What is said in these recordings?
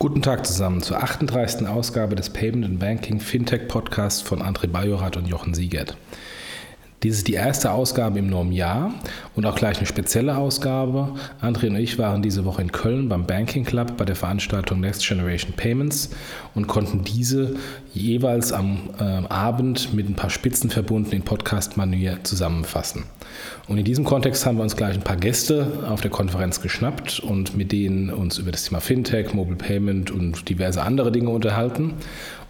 Guten Tag zusammen zur 38. Ausgabe des Payment and Banking Fintech Podcasts von André Bajorat und Jochen Siegert. Dies ist die erste Ausgabe im neuen Jahr und auch gleich eine spezielle Ausgabe. André und ich waren diese Woche in Köln beim Banking Club bei der Veranstaltung Next Generation Payments und konnten diese jeweils am äh, Abend mit ein paar Spitzen verbunden in Podcast-Manier zusammenfassen. Und in diesem Kontext haben wir uns gleich ein paar Gäste auf der Konferenz geschnappt und mit denen uns über das Thema Fintech, Mobile Payment und diverse andere Dinge unterhalten.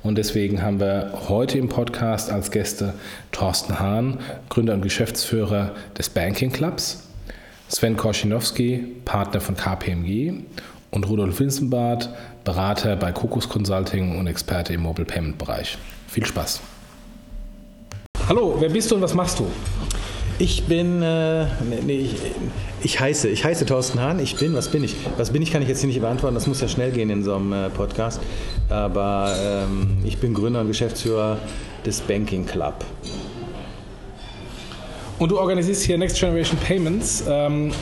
Und deswegen haben wir heute im Podcast als Gäste Thorsten Hahn, Gründer und Geschäftsführer des Banking Clubs, Sven Korschinowski, Partner von KPMG und Rudolf Winsenbart, Berater bei Kokos Consulting und Experte im Mobile Payment Bereich. Viel Spaß. Hallo, wer bist du und was machst du? Ich bin, äh, nee, ich, ich, heiße, ich heiße Thorsten Hahn. Ich bin, was bin ich? Was bin ich, kann ich jetzt hier nicht beantworten. Das muss ja schnell gehen in so einem äh, Podcast. Aber ähm, ich bin Gründer und Geschäftsführer des Banking Club. Und du organisierst hier Next Generation Payments. Ähm,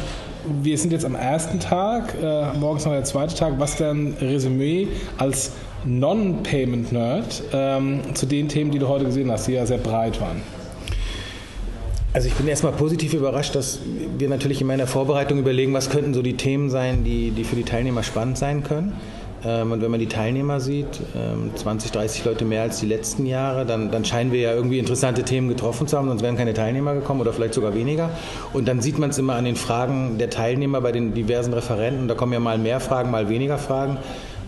wir sind jetzt am ersten Tag, äh, morgens noch der zweite Tag. Was dein Resümee als Non-Payment-Nerd ähm, zu den Themen, die du heute gesehen hast, die ja sehr breit waren? Also ich bin erstmal positiv überrascht, dass wir natürlich in meiner Vorbereitung überlegen, was könnten so die Themen sein, die, die für die Teilnehmer spannend sein können. Ähm, und wenn man die Teilnehmer sieht, 20, ähm, 30 Leute mehr als die letzten Jahre, dann, dann scheinen wir ja irgendwie interessante Themen getroffen zu haben, sonst wären keine Teilnehmer gekommen oder vielleicht sogar weniger. Und dann sieht man es immer an den Fragen der Teilnehmer bei den diversen Referenten. Da kommen ja mal mehr Fragen, mal weniger Fragen.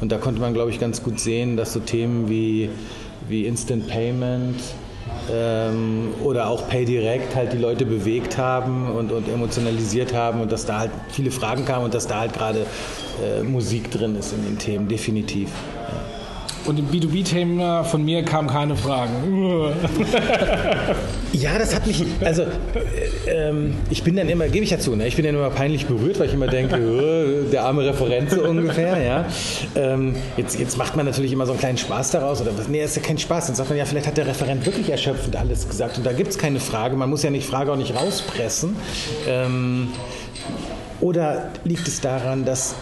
Und da konnte man, glaube ich, ganz gut sehen, dass so Themen wie, wie Instant Payment, ähm, oder auch Pay Direct halt die Leute bewegt haben und, und emotionalisiert haben und dass da halt viele Fragen kamen und dass da halt gerade äh, Musik drin ist in den Themen, definitiv. Ja. Und im B2B-Thema von mir kamen keine Fragen. ja, das hat mich, also äh, ähm, ich bin dann immer, gebe ich ja zu, ne? ich bin dann immer peinlich berührt, weil ich immer denke, oh, der arme Referent so ungefähr. Ja? Ähm, jetzt, jetzt macht man natürlich immer so einen kleinen Spaß daraus. Oder? Nee, ist ja kein Spaß. Dann sagt man ja, vielleicht hat der Referent wirklich erschöpfend alles gesagt. Und da gibt es keine Frage. Man muss ja nicht Frage auch nicht rauspressen. Ähm, oder liegt es daran, dass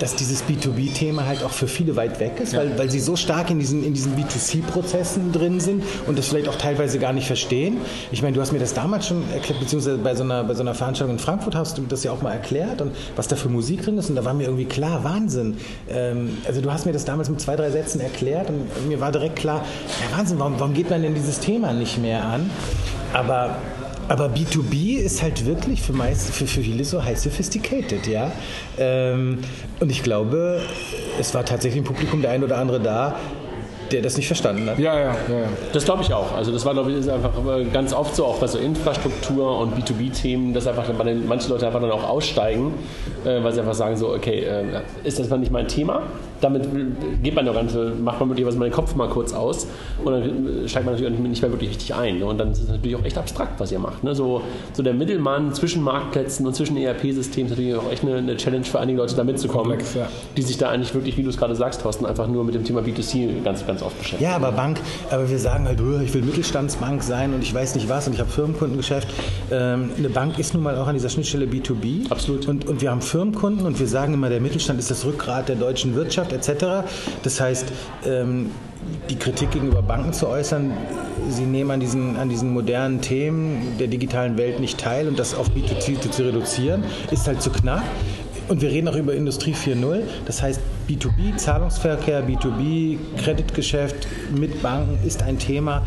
dass dieses B2B-Thema halt auch für viele weit weg ist, ja. weil, weil sie so stark in diesen, in diesen B2C-Prozessen drin sind und das vielleicht auch teilweise gar nicht verstehen. Ich meine, du hast mir das damals schon erklärt, beziehungsweise bei so einer, bei so einer Veranstaltung in Frankfurt hast du das ja auch mal erklärt und was da für Musik drin ist und da war mir irgendwie klar, Wahnsinn. Ähm, also du hast mir das damals mit zwei, drei Sätzen erklärt und mir war direkt klar, ja Wahnsinn, warum, warum geht man denn dieses Thema nicht mehr an? Aber aber B2B ist halt wirklich für, meist, für, für viele so high sophisticated, ja. Ähm, und ich glaube, es war tatsächlich im Publikum der ein oder andere da, der das nicht verstanden hat. Ja, ja, ja. Das glaube ich auch. Also das war, glaube ich, ist einfach ganz oft so, auch bei so Infrastruktur und B2B-Themen, dass einfach manche Leute einfach dann auch aussteigen, äh, weil sie einfach sagen so, okay, äh, ist das mal nicht mein Thema? Damit geht man doch ganz, macht man möglicherweise mal den Kopf mal kurz aus und dann steigt man natürlich nicht mehr wirklich richtig ein. Und dann ist es natürlich auch echt abstrakt, was ihr macht. Ne? So, so der Mittelmann zwischen Marktplätzen und zwischen ERP-Systemen ist natürlich auch echt eine, eine, Challenge für einige Leute, da mitzukommen, Komplex, ja. die sich da eigentlich wirklich, wie du es gerade sagst, Thorsten, einfach nur mit dem Thema B2C ganz, ganz oft beschäftigen. Ja, aber Bank, aber wir sagen halt, ich will Mittelstandsbank sein und ich weiß nicht was und ich habe Firmenkundengeschäft. Ähm, eine Bank ist nun mal auch an dieser Schnittstelle B2B. Absolut. Und, und wir haben Firmenkunden und wir sagen immer, der Mittelstand ist das Rückgrat der deutschen Wirtschaft etc. Das heißt, ähm, die Kritik gegenüber Banken zu äußern, sie nehmen an diesen, an diesen modernen Themen der digitalen Welt nicht teil und das auf B2C zu reduzieren, ist halt zu knapp. Und wir reden auch über Industrie 4.0. Das heißt, B2B, Zahlungsverkehr, B2B, Kreditgeschäft mit Banken ist ein Thema,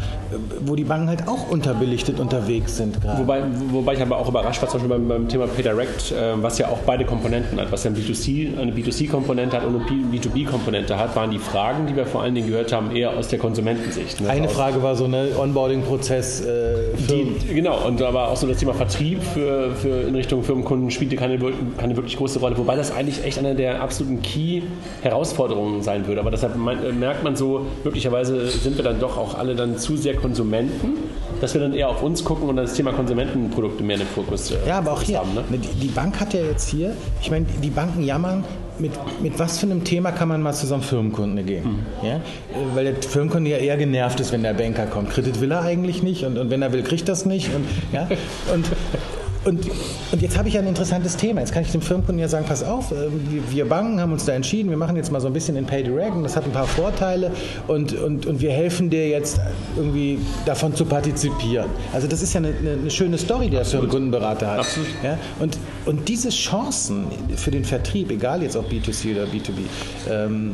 wo die Banken halt auch unterbelichtet unterwegs sind gerade. Wobei, wobei ich aber auch überrascht war, zum Beispiel beim, beim Thema PayDirect, äh, was ja auch beide Komponenten hat, was ja ein B2C, eine B2C-Komponente hat und eine B2B-Komponente hat, waren die Fragen, die wir vor allen Dingen gehört haben, eher aus der Konsumentensicht. Ne? Eine Frage war so eine Onboarding-Prozess. Äh, genau, und aber auch so das Thema Vertrieb für, für in Richtung Firmenkunden spielte keine, keine wirklich große Rolle, wobei das eigentlich echt einer der absoluten Key- Herausforderungen sein würde. Aber deshalb äh, merkt man so, möglicherweise sind wir dann doch auch alle dann zu sehr Konsumenten, dass wir dann eher auf uns gucken und das Thema Konsumentenprodukte mehr in den Fokus äh, Ja, aber auch hier, haben, ne? die, Bank hat ja jetzt hier, ich meine, die Banken jammern, mit, mit was für einem Thema kann man mal zu so einem Firmenkunde gehen? Mhm. Ja? Äh, weil der Firmenkunde ja eher genervt ist, wenn der Banker kommt. Kredit will er eigentlich nicht und, und wenn er will, kriegt das nicht. Und, ja? und und, und jetzt habe ich ja ein interessantes Thema. Jetzt kann ich dem Firmenkunden ja sagen, pass auf, äh, wir Banken haben uns da entschieden, wir machen jetzt mal so ein bisschen in Pay Direct und das hat ein paar Vorteile und, und, und wir helfen dir jetzt irgendwie davon zu partizipieren. Also das ist ja eine, eine schöne Story, die der Firmenkundenberater hat. Absolut. Ja? Und, und diese Chancen für den Vertrieb, egal jetzt ob B2C oder B2B, ähm,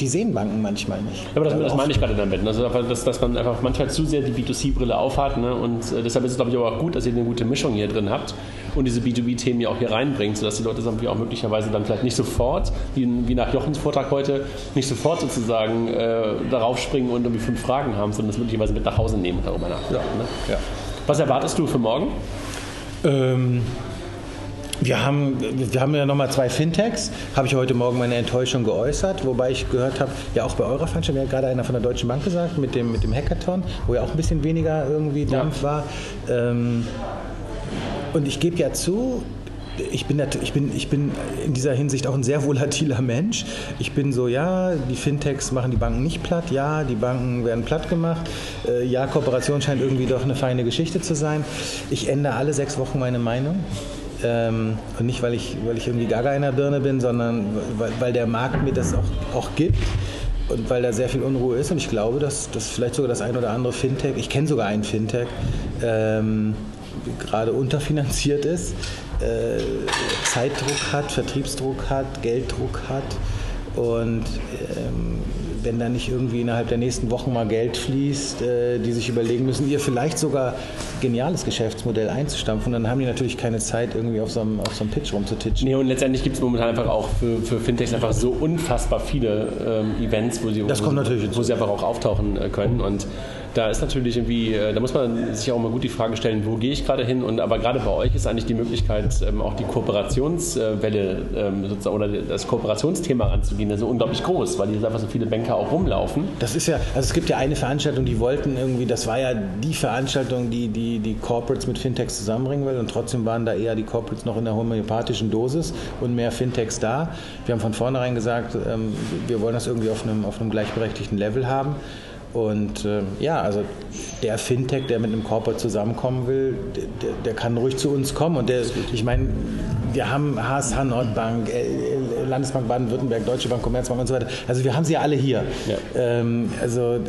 die sehen Banken manchmal nicht. Aber das, das meine ich gerade damit. Also, dass, dass man einfach manchmal zu sehr die B2C-Brille aufhat ne? und äh, deshalb ist es glaube ich auch gut, dass ihr eine gute Mischung hier drin habt und diese B2B-Themen ja auch hier reinbringt, sodass die Leute auch möglicherweise dann vielleicht nicht sofort, wie, wie nach Jochens Vortrag heute, nicht sofort sozusagen äh, darauf springen und irgendwie fünf Fragen haben, sondern das möglicherweise mit nach Hause nehmen und darüber nachdenken. Ne? Ja. Was erwartest du für morgen? Ähm, wir haben, wir haben ja nochmal zwei Fintechs, habe ich heute Morgen meine Enttäuschung geäußert, wobei ich gehört habe, ja auch bei eurer Veranstaltung, ja gerade einer von der Deutschen Bank gesagt, mit dem, mit dem Hackathon, wo ja auch ein bisschen weniger irgendwie Dampf ja. war. Ähm, und ich gebe ja zu, ich bin, ich, bin, ich bin in dieser Hinsicht auch ein sehr volatiler Mensch. Ich bin so, ja, die Fintechs machen die Banken nicht platt, ja, die Banken werden platt gemacht, äh, ja, Kooperation scheint irgendwie doch eine feine Geschichte zu sein. Ich ändere alle sechs Wochen meine Meinung. Ähm, und nicht, weil ich, weil ich irgendwie gaga in der Birne bin, sondern weil, weil der Markt mir das auch, auch gibt und weil da sehr viel Unruhe ist. Und ich glaube, dass, dass vielleicht sogar das ein oder andere Fintech, ich kenne sogar einen Fintech, ähm, gerade unterfinanziert ist, äh, Zeitdruck hat, Vertriebsdruck hat, Gelddruck hat und ähm, wenn da nicht irgendwie innerhalb der nächsten Wochen mal Geld fließt, äh, die sich überlegen müssen, ihr vielleicht sogar geniales Geschäftsmodell einzustampfen, dann haben die natürlich keine Zeit, irgendwie auf so einem, auf so einem Pitch rumzutitschen. Nee, und letztendlich gibt es momentan einfach auch für, für Fintechs einfach so unfassbar viele ähm, Events, wo sie, das wo, kommt natürlich wo sie einfach auch auftauchen äh, können und da ist natürlich irgendwie, äh, da muss man sich auch mal gut die Frage stellen, wo gehe ich gerade hin? Und aber gerade bei euch ist eigentlich die Möglichkeit, ähm, auch die Kooperationswelle ähm, sozusagen oder das Kooperationsthema anzugehen, also unglaublich groß, weil hier einfach so viele Banker auch rumlaufen. Das ist ja, also es gibt ja eine Veranstaltung, die wollten irgendwie, das war ja die Veranstaltung, die die, die Corporates mit Fintechs zusammenbringen will und trotzdem waren da eher die Corporates noch in der homöopathischen Dosis und mehr Fintechs da. Wir haben von vornherein gesagt, ähm, wir wollen das irgendwie auf einem, auf einem gleichberechtigten Level haben. Und äh, ja, also der Fintech, der mit einem Corporate zusammenkommen will, der, der kann ruhig zu uns kommen. Und der, ich meine, wir haben HSH Nordbank, äh, Landesbank Baden-Württemberg, Deutsche Bank, Commerzbank und so weiter. Also wir haben sie alle hier. Ja. Ähm, also aber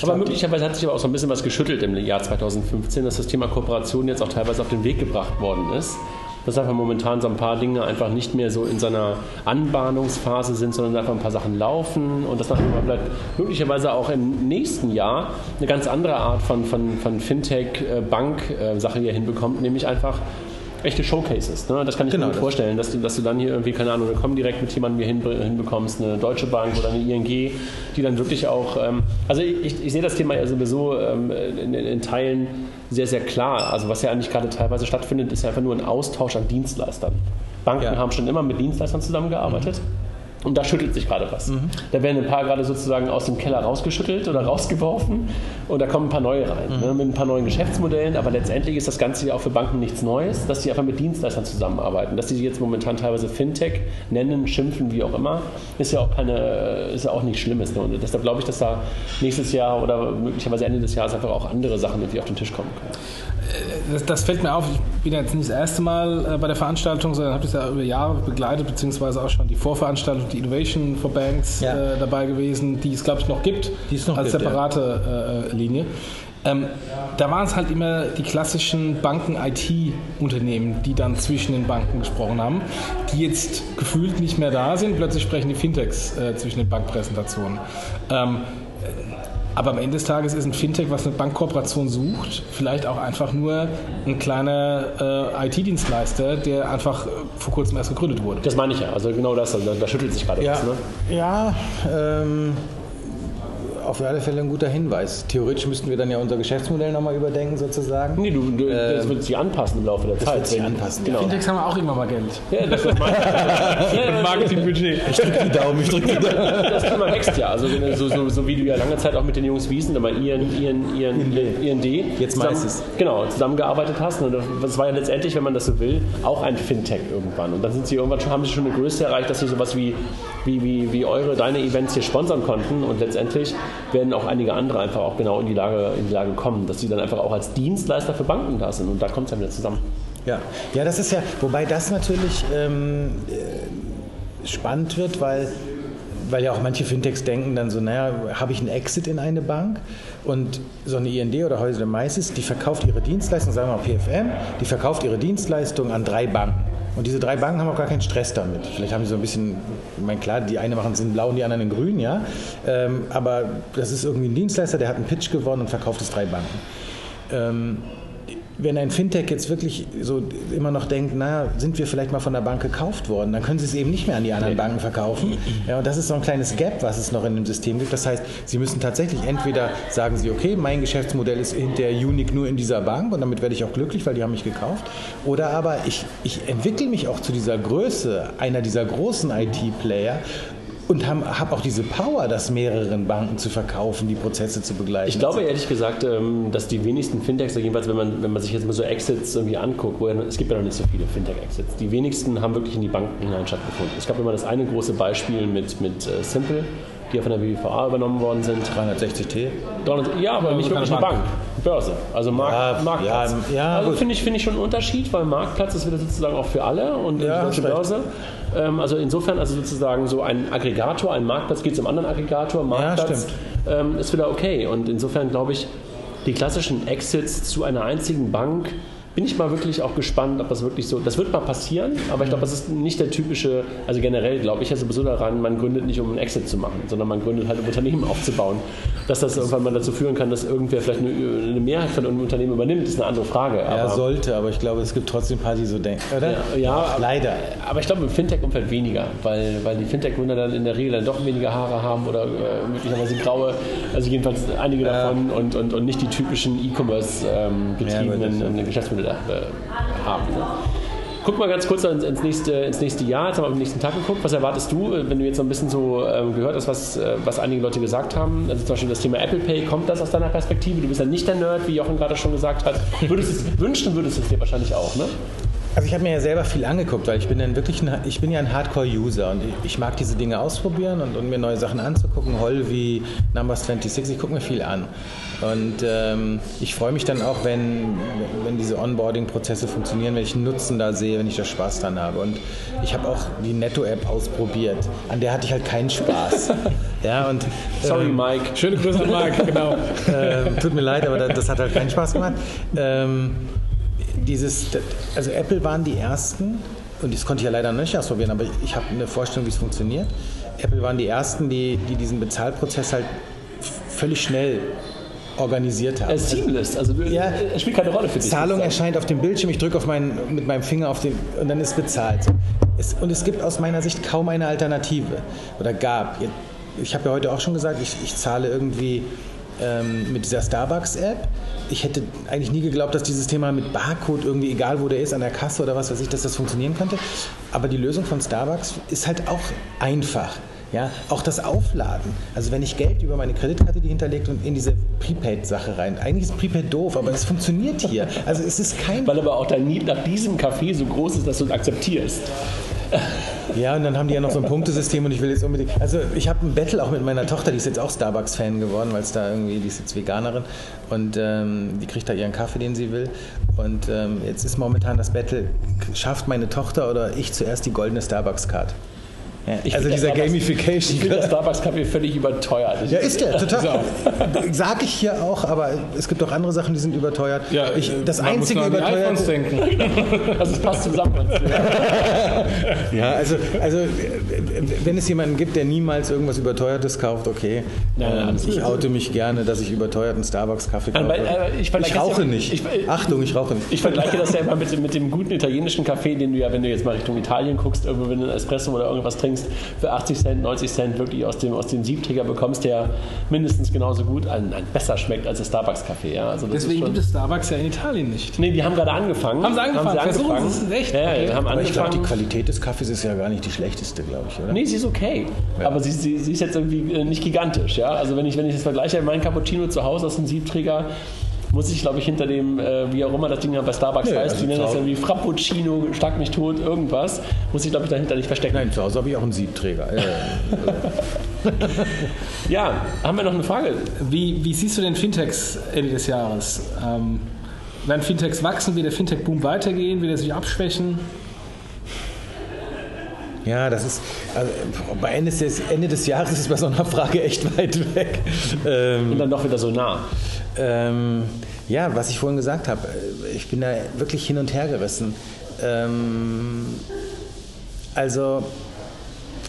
glaub, möglicherweise hat sich aber auch so ein bisschen was geschüttelt im Jahr 2015, dass das Thema Kooperation jetzt auch teilweise auf den Weg gebracht worden ist dass einfach momentan so ein paar Dinge einfach nicht mehr so in seiner Anbahnungsphase sind, sondern einfach ein paar Sachen laufen und dass man vielleicht möglicherweise auch im nächsten Jahr eine ganz andere Art von, von, von Fintech-Bank-Sache hier hinbekommt, nämlich einfach echte Showcases. Ne? Das kann ich genau, mir gut vorstellen, dass du, dass du dann hier irgendwie, keine Ahnung, eine direkt mit jemandem hier hinbekommst, eine Deutsche Bank oder eine ING, die dann wirklich auch, ähm, also ich, ich, sehe das Thema ja sowieso ähm, in, in, Teilen sehr, sehr klar. Also was ja eigentlich gerade teilweise stattfindet, ist ja einfach nur ein Austausch an Dienstleistern. Banken ja. haben schon immer mit Dienstleistern zusammengearbeitet. Mhm. Und da schüttelt sich gerade was. Mhm. Da werden ein paar gerade sozusagen aus dem Keller rausgeschüttelt oder rausgeworfen und da kommen ein paar neue rein. Mhm. Ne, mit ein paar neuen Geschäftsmodellen, aber letztendlich ist das Ganze ja auch für Banken nichts Neues, dass sie einfach mit Dienstleistern zusammenarbeiten. Dass sie jetzt momentan teilweise Fintech nennen, schimpfen, wie auch immer, ist ja auch, keine, ist ja auch nichts Schlimmes. Ne? Und deshalb glaube ich, dass da nächstes Jahr oder möglicherweise Ende des Jahres einfach auch andere Sachen irgendwie auf den Tisch kommen können das, das, fällt mir auf, ich bin jetzt nicht das erste Mal äh, bei der Veranstaltung, sondern habe das ja über Jahre begleitet, beziehungsweise auch schon die Vorveranstaltung, die Innovation for Banks ja. äh, dabei gewesen, die es, glaube ich, noch gibt, die es noch als gibt, separate ja. äh, Linie. Ähm, da waren es halt immer die klassischen Banken-IT-Unternehmen, die dann zwischen den Banken gesprochen haben, die jetzt gefühlt nicht mehr da sind. Plötzlich sprechen die Fintechs äh, zwischen den Bankpräsentationen. Ähm, aber am Ende des Tages ist ein Fintech, was eine Bankkooperation sucht, vielleicht auch einfach nur ein kleiner äh, IT-Dienstleister, der einfach äh, vor kurzem erst gegründet wurde. Das meine ich ja. Also genau das. Also da schüttelt sich gerade ja, was. Ne? Ja, ähm, auf alle Fälle ein guter Hinweis. Theoretisch müssten wir dann ja unser Geschäftsmodell nochmal überdenken, sozusagen. Nee, du, du ähm, das wird sich anpassen im Laufe der das Zeit. Wird sich anpassen, genau. Fintechs haben auch irgendwann mal Geld. Ja, das ist mein Marketingbudget. Ich drücke die Daumen, ich drücke die Daumen. Das Thema wächst ja. Also so, so, so, wie du ja lange Zeit auch mit den Jungs Wiesen, aber IN, IN, IN, IND, jetzt zusammen, meistens. Genau, zusammengearbeitet hast. Und das war ja letztendlich, wenn man das so will, auch ein Fintech irgendwann. Und dann sind sie irgendwann schon, haben sie schon eine Größe erreicht, dass sie sowas wie, wie, wie, wie eure, deine Events hier sponsern konnten. Und letztendlich werden auch einige andere einfach auch genau in die Lage, in die Lage kommen, dass sie dann einfach auch als Dienstleister für Banken da sind. Und da kommt es dann wieder zusammen. Ja, ja, das ist ja, wobei das natürlich ähm, äh, spannend wird, weil, weil ja auch manche Fintechs denken dann so, naja, habe ich einen Exit in eine Bank und so eine IND oder heute der Meißes, die verkauft ihre Dienstleistung, sagen wir mal PFM, die verkauft ihre Dienstleistung an drei Banken. Und diese drei Banken haben auch gar keinen Stress damit. Vielleicht haben sie so ein bisschen, ich meine, klar, die eine machen es in blau und die anderen in grün, ja. Ähm, aber das ist irgendwie ein Dienstleister, der hat einen Pitch gewonnen und verkauft es drei Banken. Ähm, wenn ein Fintech jetzt wirklich so immer noch denkt, na, sind wir vielleicht mal von der Bank gekauft worden, dann können sie es eben nicht mehr an die anderen Banken verkaufen. Ja, und das ist so ein kleines Gap, was es noch in dem System gibt. Das heißt, sie müssen tatsächlich entweder sagen sie, okay, mein Geschäftsmodell ist hinterher unique nur in dieser Bank und damit werde ich auch glücklich, weil die haben mich gekauft. Oder aber ich, ich entwickle mich auch zu dieser Größe einer dieser großen IT-Player und habe hab auch diese Power, das mehreren Banken zu verkaufen, die Prozesse zu begleiten. Ich glaube ehrlich gesagt, ähm, dass die wenigsten Fintechs, jedenfalls wenn man, wenn man sich jetzt mal so Exits irgendwie anguckt, wo es gibt ja noch nicht so viele Fintech-Exits, die wenigsten haben wirklich in die Banken hinein stattgefunden. Es gab immer das eine große Beispiel mit, mit äh, Simple, die ja von der BBVA übernommen worden sind. 360T? 300, ja, aber nicht wirklich eine Bank. Börse. Also Markt, Ja, Marktplatz. ja, ja, also finde ich, finde ich schon einen Unterschied, weil Marktplatz ist wieder sozusagen auch für alle und die deutsche. Börse. Ähm, also insofern, also sozusagen so ein Aggregator, ein Marktplatz geht zum anderen Aggregator, Marktplatz ähm, ist wieder okay. Und insofern glaube ich, die klassischen Exits zu einer einzigen Bank bin ich mal wirklich auch gespannt, ob das wirklich so, das wird mal passieren, aber ich glaube, das ist nicht der typische, also generell glaube ich ja sowieso daran, man gründet nicht, um einen Exit zu machen, sondern man gründet halt, um Unternehmen aufzubauen. Dass das irgendwann mal dazu führen kann, dass irgendwer vielleicht eine, eine Mehrheit von einem Unternehmen übernimmt, ist eine andere Frage. Ja, aber, sollte, aber ich glaube, es gibt trotzdem ein paar, die so denken, oder? Ja, ja, aber- leider. Aber ich glaube im Fintech-Umfeld weniger, weil, weil die Fintech-Gründer dann in der Regel dann doch weniger Haare haben oder äh, möglicherweise graue, also jedenfalls einige davon und, und, und nicht die typischen E-Commerce-betriebenen Ja, gut, Geschäftsmodelle äh, haben. Ne? Guck mal ganz kurz ins, nächste, ins nächste Jahr, jetzt haben wir am nächsten Tag geguckt. Was erwartest du, äh, wenn du jetzt so ein bisschen so ähm, gehört hast, was, äh, was einige Leute gesagt haben? Also zum Beispiel das Thema Apple Pay, kommt das aus deiner Perspektive? Du bist ja nicht der Nerd, wie Jochen gerade schon gesagt hat. Würdest es, wünschen würdest du es dir wahrscheinlich auch, ne? Also ich habe mir ja selber viel angeguckt, weil ich bin dann wirklich ein, ich bin ja ein Hardcore-User und ich, mag diese Dinge ausprobieren und, und mir neue Sachen anzugucken. Holvi, Numbers 26, ich gucke mir viel an. Und ähm, ich freue mich dann auch, wenn, wenn diese Onboarding-Prozesse funktionieren, wenn ich einen Nutzen da sehe, wenn ich da Spaß dran habe. Und ich habe auch die Netto-App ausprobiert. An der hatte ich halt keinen Spaß. ja, und, Sorry, ähm, Mike. Schöne Grüße an Marc, genau. ähm, tut mir leid, aber das, das hat halt keinen Spaß gemacht. Dieses, also Apple waren die ersten, und das konnte ich ja leider noch nicht ausprobieren, aber ich, ich habe eine Vorstellung, wie es funktioniert. Apple waren die ersten, die, die diesen Bezahlprozess halt völlig schnell organisiert haben. Seamless, also Ja. es spielt keine Rolle für dich. Zahlung erscheint auf dem Bildschirm, ich drücke meinen, mit meinem Finger auf den und dann ist bezahlt. Es, und es gibt aus meiner Sicht kaum eine Alternative. Oder gab. Ich habe ja heute auch schon gesagt, ich, ich zahle irgendwie ähm, mit dieser Starbucks-App. Ich hätte eigentlich nie geglaubt, dass dieses Thema mit Barcode irgendwie, egal wo der ist, an der Kasse oder was weiß ich, dass das funktionieren könnte. Aber die Lösung von Starbucks ist halt auch einfach. Ja, auch das Aufladen. Also wenn ich Geld über meine Kreditkarte die hinterlegt und in diese Prepaid-Sache rein. Eigentlich ist Prepaid doof, aber es funktioniert hier. Also es ist kein... Weil aber auch dein Need nach diesem Café so groß ist, dass du es akzeptierst. Ja, und dann haben die ja noch so ein Punktesystem und ich will jetzt unbedingt... Also ich habe ein Battle auch mit meiner Tochter, die ist jetzt auch Starbucks-Fan geworden, weil es da irgendwie, die ist jetzt Veganerin und ähm, die kriegt da ihren Kaffee, den sie will. Und ähm, jetzt ist momentan das Battle, schafft meine Tochter oder ich zuerst die goldene Starbucks-Card? Ja, Ich also dieser Starbucks- Gamification. Ich finde das Starbucks-Kaffee völlig überteuert. Ich- Ja, ist der, total. Sag ich hier auch, aber es gibt auch andere Sachen, die sind überteuert. Ja, ich, das man einzige muss nur an die iPhones überteuerte. denken. Also es passt zusammen. Ja, also, also äh, wenn es jemanden gibt, der niemals irgendwas Überteuertes kauft, okay. Nein, nein, Ähm, ich oute mich gerne, dass ich überteuerten Starbucks-Kaffee kaufe. Nein, weil, äh, ich ich, das rauche ja- nicht. ich- Achtung, ich rauche nicht. Ich vergleiche das ja immer mit, dem- mit dem guten italienischen Kaffee, den du ja, wenn du jetzt mal Richtung Italien guckst, irgendwo, wenn du einen Espresso oder irgendwas trinkst, für 80 Cent, 90 Cent wirklich aus dem, aus dem Siebträger bekommst, der mindestens genauso gut, ein, ein besser schmeckt als der Starbucks-Kaffee. Ja? Also Deswegen schon, gibt es Starbucks ja in Italien nicht. Nee, die haben gerade angefangen. Haben sie angefangen? Versuchen sie es echt? Ja, ja, Okay. die haben Aber ich glaube, die angefangen. Qualität des Kaffees ist ja gar nicht die schlechteste, glaube ich, oder? Nee, sie ist okay. Aber sie, sie, sie ist jetzt irgendwie äh, nicht gigantisch. Ja? Also wenn ich, wenn ich das vergleiche, mein Cappuccino zu Hause aus einem Siebträger, muss ich, glaube ich, hinter dem, äh, wie auch immer das Ding dann bei Starbucks Nee, heißt, also die nennen das irgendwie Frappuccino, schlag mich tot, irgendwas, muss ich, glaube ich, dahinter nicht verstecken. Nein, zu Hause habe ich auch einen Siebträger. Äh, Ja, haben wir noch eine Frage? Wie, wie siehst du den Fintechs Ende des Jahres? Ähm, Werden Fintechs wachsen? Wird der Fintech-Boom weitergehen? Wird er sich abschwächen? Ja, das ist, also bei Ende des, Ende des Jahres ist es bei so einer Frage echt weit weg. Ähm, Und dann doch wieder so nah. Ähm, ja, was ich vorhin gesagt habe, ich bin da wirklich hin und her gerissen. Ähm, also,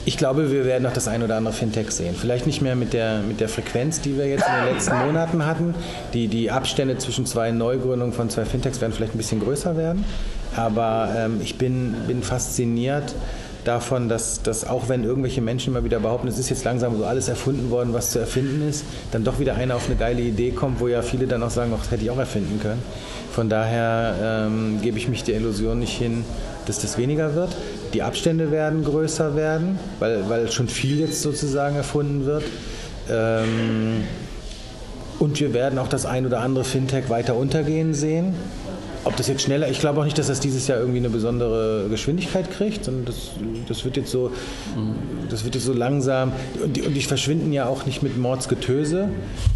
ich glaube, wir werden noch das ein oder andere Fintech sehen. Vielleicht nicht mehr mit der, mit der Frequenz, die wir jetzt in den letzten Monaten hatten. Die, die Abstände zwischen zwei Neugründungen von zwei Fintechs werden vielleicht ein bisschen größer werden. Aber ähm, ich bin, bin fasziniert davon, dass, dass auch wenn irgendwelche Menschen immer wieder behaupten, es ist jetzt langsam so alles erfunden worden, was zu erfinden ist, dann doch wieder einer auf eine geile Idee kommt, wo ja viele dann auch sagen, das hätte ich auch erfinden können. Von daher ähm, gebe ich mich der Illusion nicht hin, dass das weniger wird. Die Abstände werden größer werden, weil, weil schon viel jetzt sozusagen erfunden wird. Ähm, und wir werden auch das ein oder andere Fintech weiter untergehen sehen. Ob das jetzt schneller, ich glaube auch nicht, dass das dieses Jahr irgendwie eine besondere Geschwindigkeit kriegt, sondern das, das wird jetzt so, das wird jetzt so langsam und die, und die verschwinden ja auch nicht mit Mordsgetöse.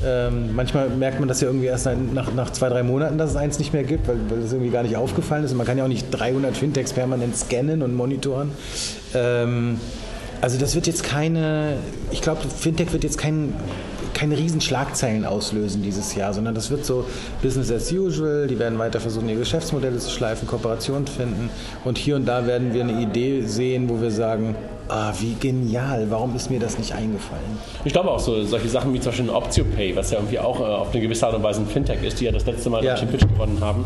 Ähm, manchmal merkt man das ja irgendwie erst nach, nach zwei, drei Monaten, dass es eins nicht mehr gibt, weil, das irgendwie gar nicht aufgefallen ist. Und man kann ja auch nicht 300 Fintechs permanent scannen und monitoren. Ähm, also das wird jetzt keine, ich glaube, Fintech wird jetzt kein keine riesen Schlagzeilen auslösen dieses Jahr, sondern das wird so Business as usual. Die werden weiter versuchen, ihre Geschäftsmodelle zu schleifen, Kooperationen finden. Und hier und da werden wir eine Idee sehen, wo wir sagen, ah, wie genial, warum ist mir das nicht eingefallen? Ich glaube auch so, solche Sachen wie zum Beispiel OptioPay, was ja irgendwie auch äh, auf eine gewisse Art und Weise ein Fintech ist, die ja das letzte Mal ja. den Pitch gewonnen haben,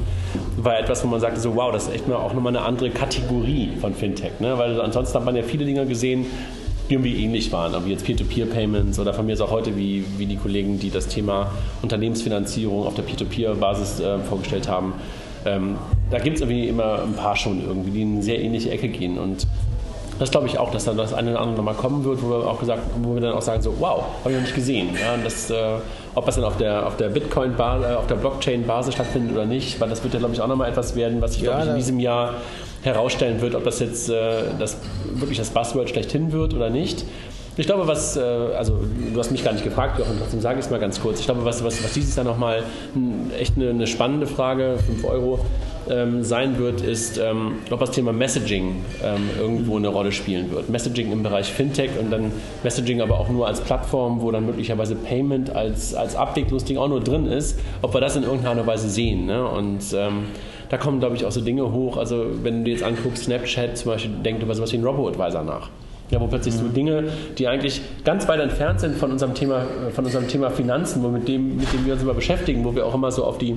war etwas, wo man sagte so, wow, das ist echt mal auch nochmal eine andere Kategorie von Fintech. Ne? Weil ansonsten hat man ja viele Dinge gesehen, irgendwie ähnlich waren, wie jetzt Peer-to-Peer-Payments oder von mir ist auch heute wie, wie die Kollegen, die das Thema Unternehmensfinanzierung auf der Peer-to-Peer-Basis äh, vorgestellt haben. Ähm, da gibt es irgendwie immer ein paar schon irgendwie, die in eine sehr ähnliche Ecke gehen und das glaube ich auch, dass dann das eine oder andere nochmal kommen wird, wo wir auch gesagt, wo wir dann auch sagen so, wow, habe ich noch nicht gesehen. Ja, das, äh, ob das dann auf der, auf der Bitcoin, äh, auf der Blockchain-Basis stattfindet oder nicht, weil das wird ja glaube ich auch nochmal etwas werden, was ich ja, glaube ich in diesem Jahr herausstellen wird, ob das jetzt äh, das, wirklich das Buzzword schlechthin wird oder nicht. Ich glaube, was, äh, also du hast mich gar nicht gefragt, Jochen, trotzdem sage ich es mal ganz kurz. Ich glaube, was, was, was dieses Jahr nochmal echt eine, eine, spannende Frage, 5 Euro, ähm, sein wird, ist, ähm, ob das Thema Messaging ähm, irgendwo eine Rolle spielen wird. Messaging im Bereich Fintech und dann Messaging aber auch nur als Plattform, wo dann möglicherweise Payment als, als Abwicklungsding auch nur drin ist, ob wir das in irgendeiner Weise sehen. Ne? Und ähm, da kommen, glaube ich, auch so Dinge hoch. Also wenn du dir jetzt anguckst, Snapchat zum Beispiel, denkt über sowas wie einen Robo-Advisor nach. Ja, wo plötzlich so Dinge, die eigentlich ganz weit entfernt sind von unserem Thema, von unserem Thema Finanzen, wo mit dem, mit dem wir uns immer beschäftigen, wo wir auch immer so auf die,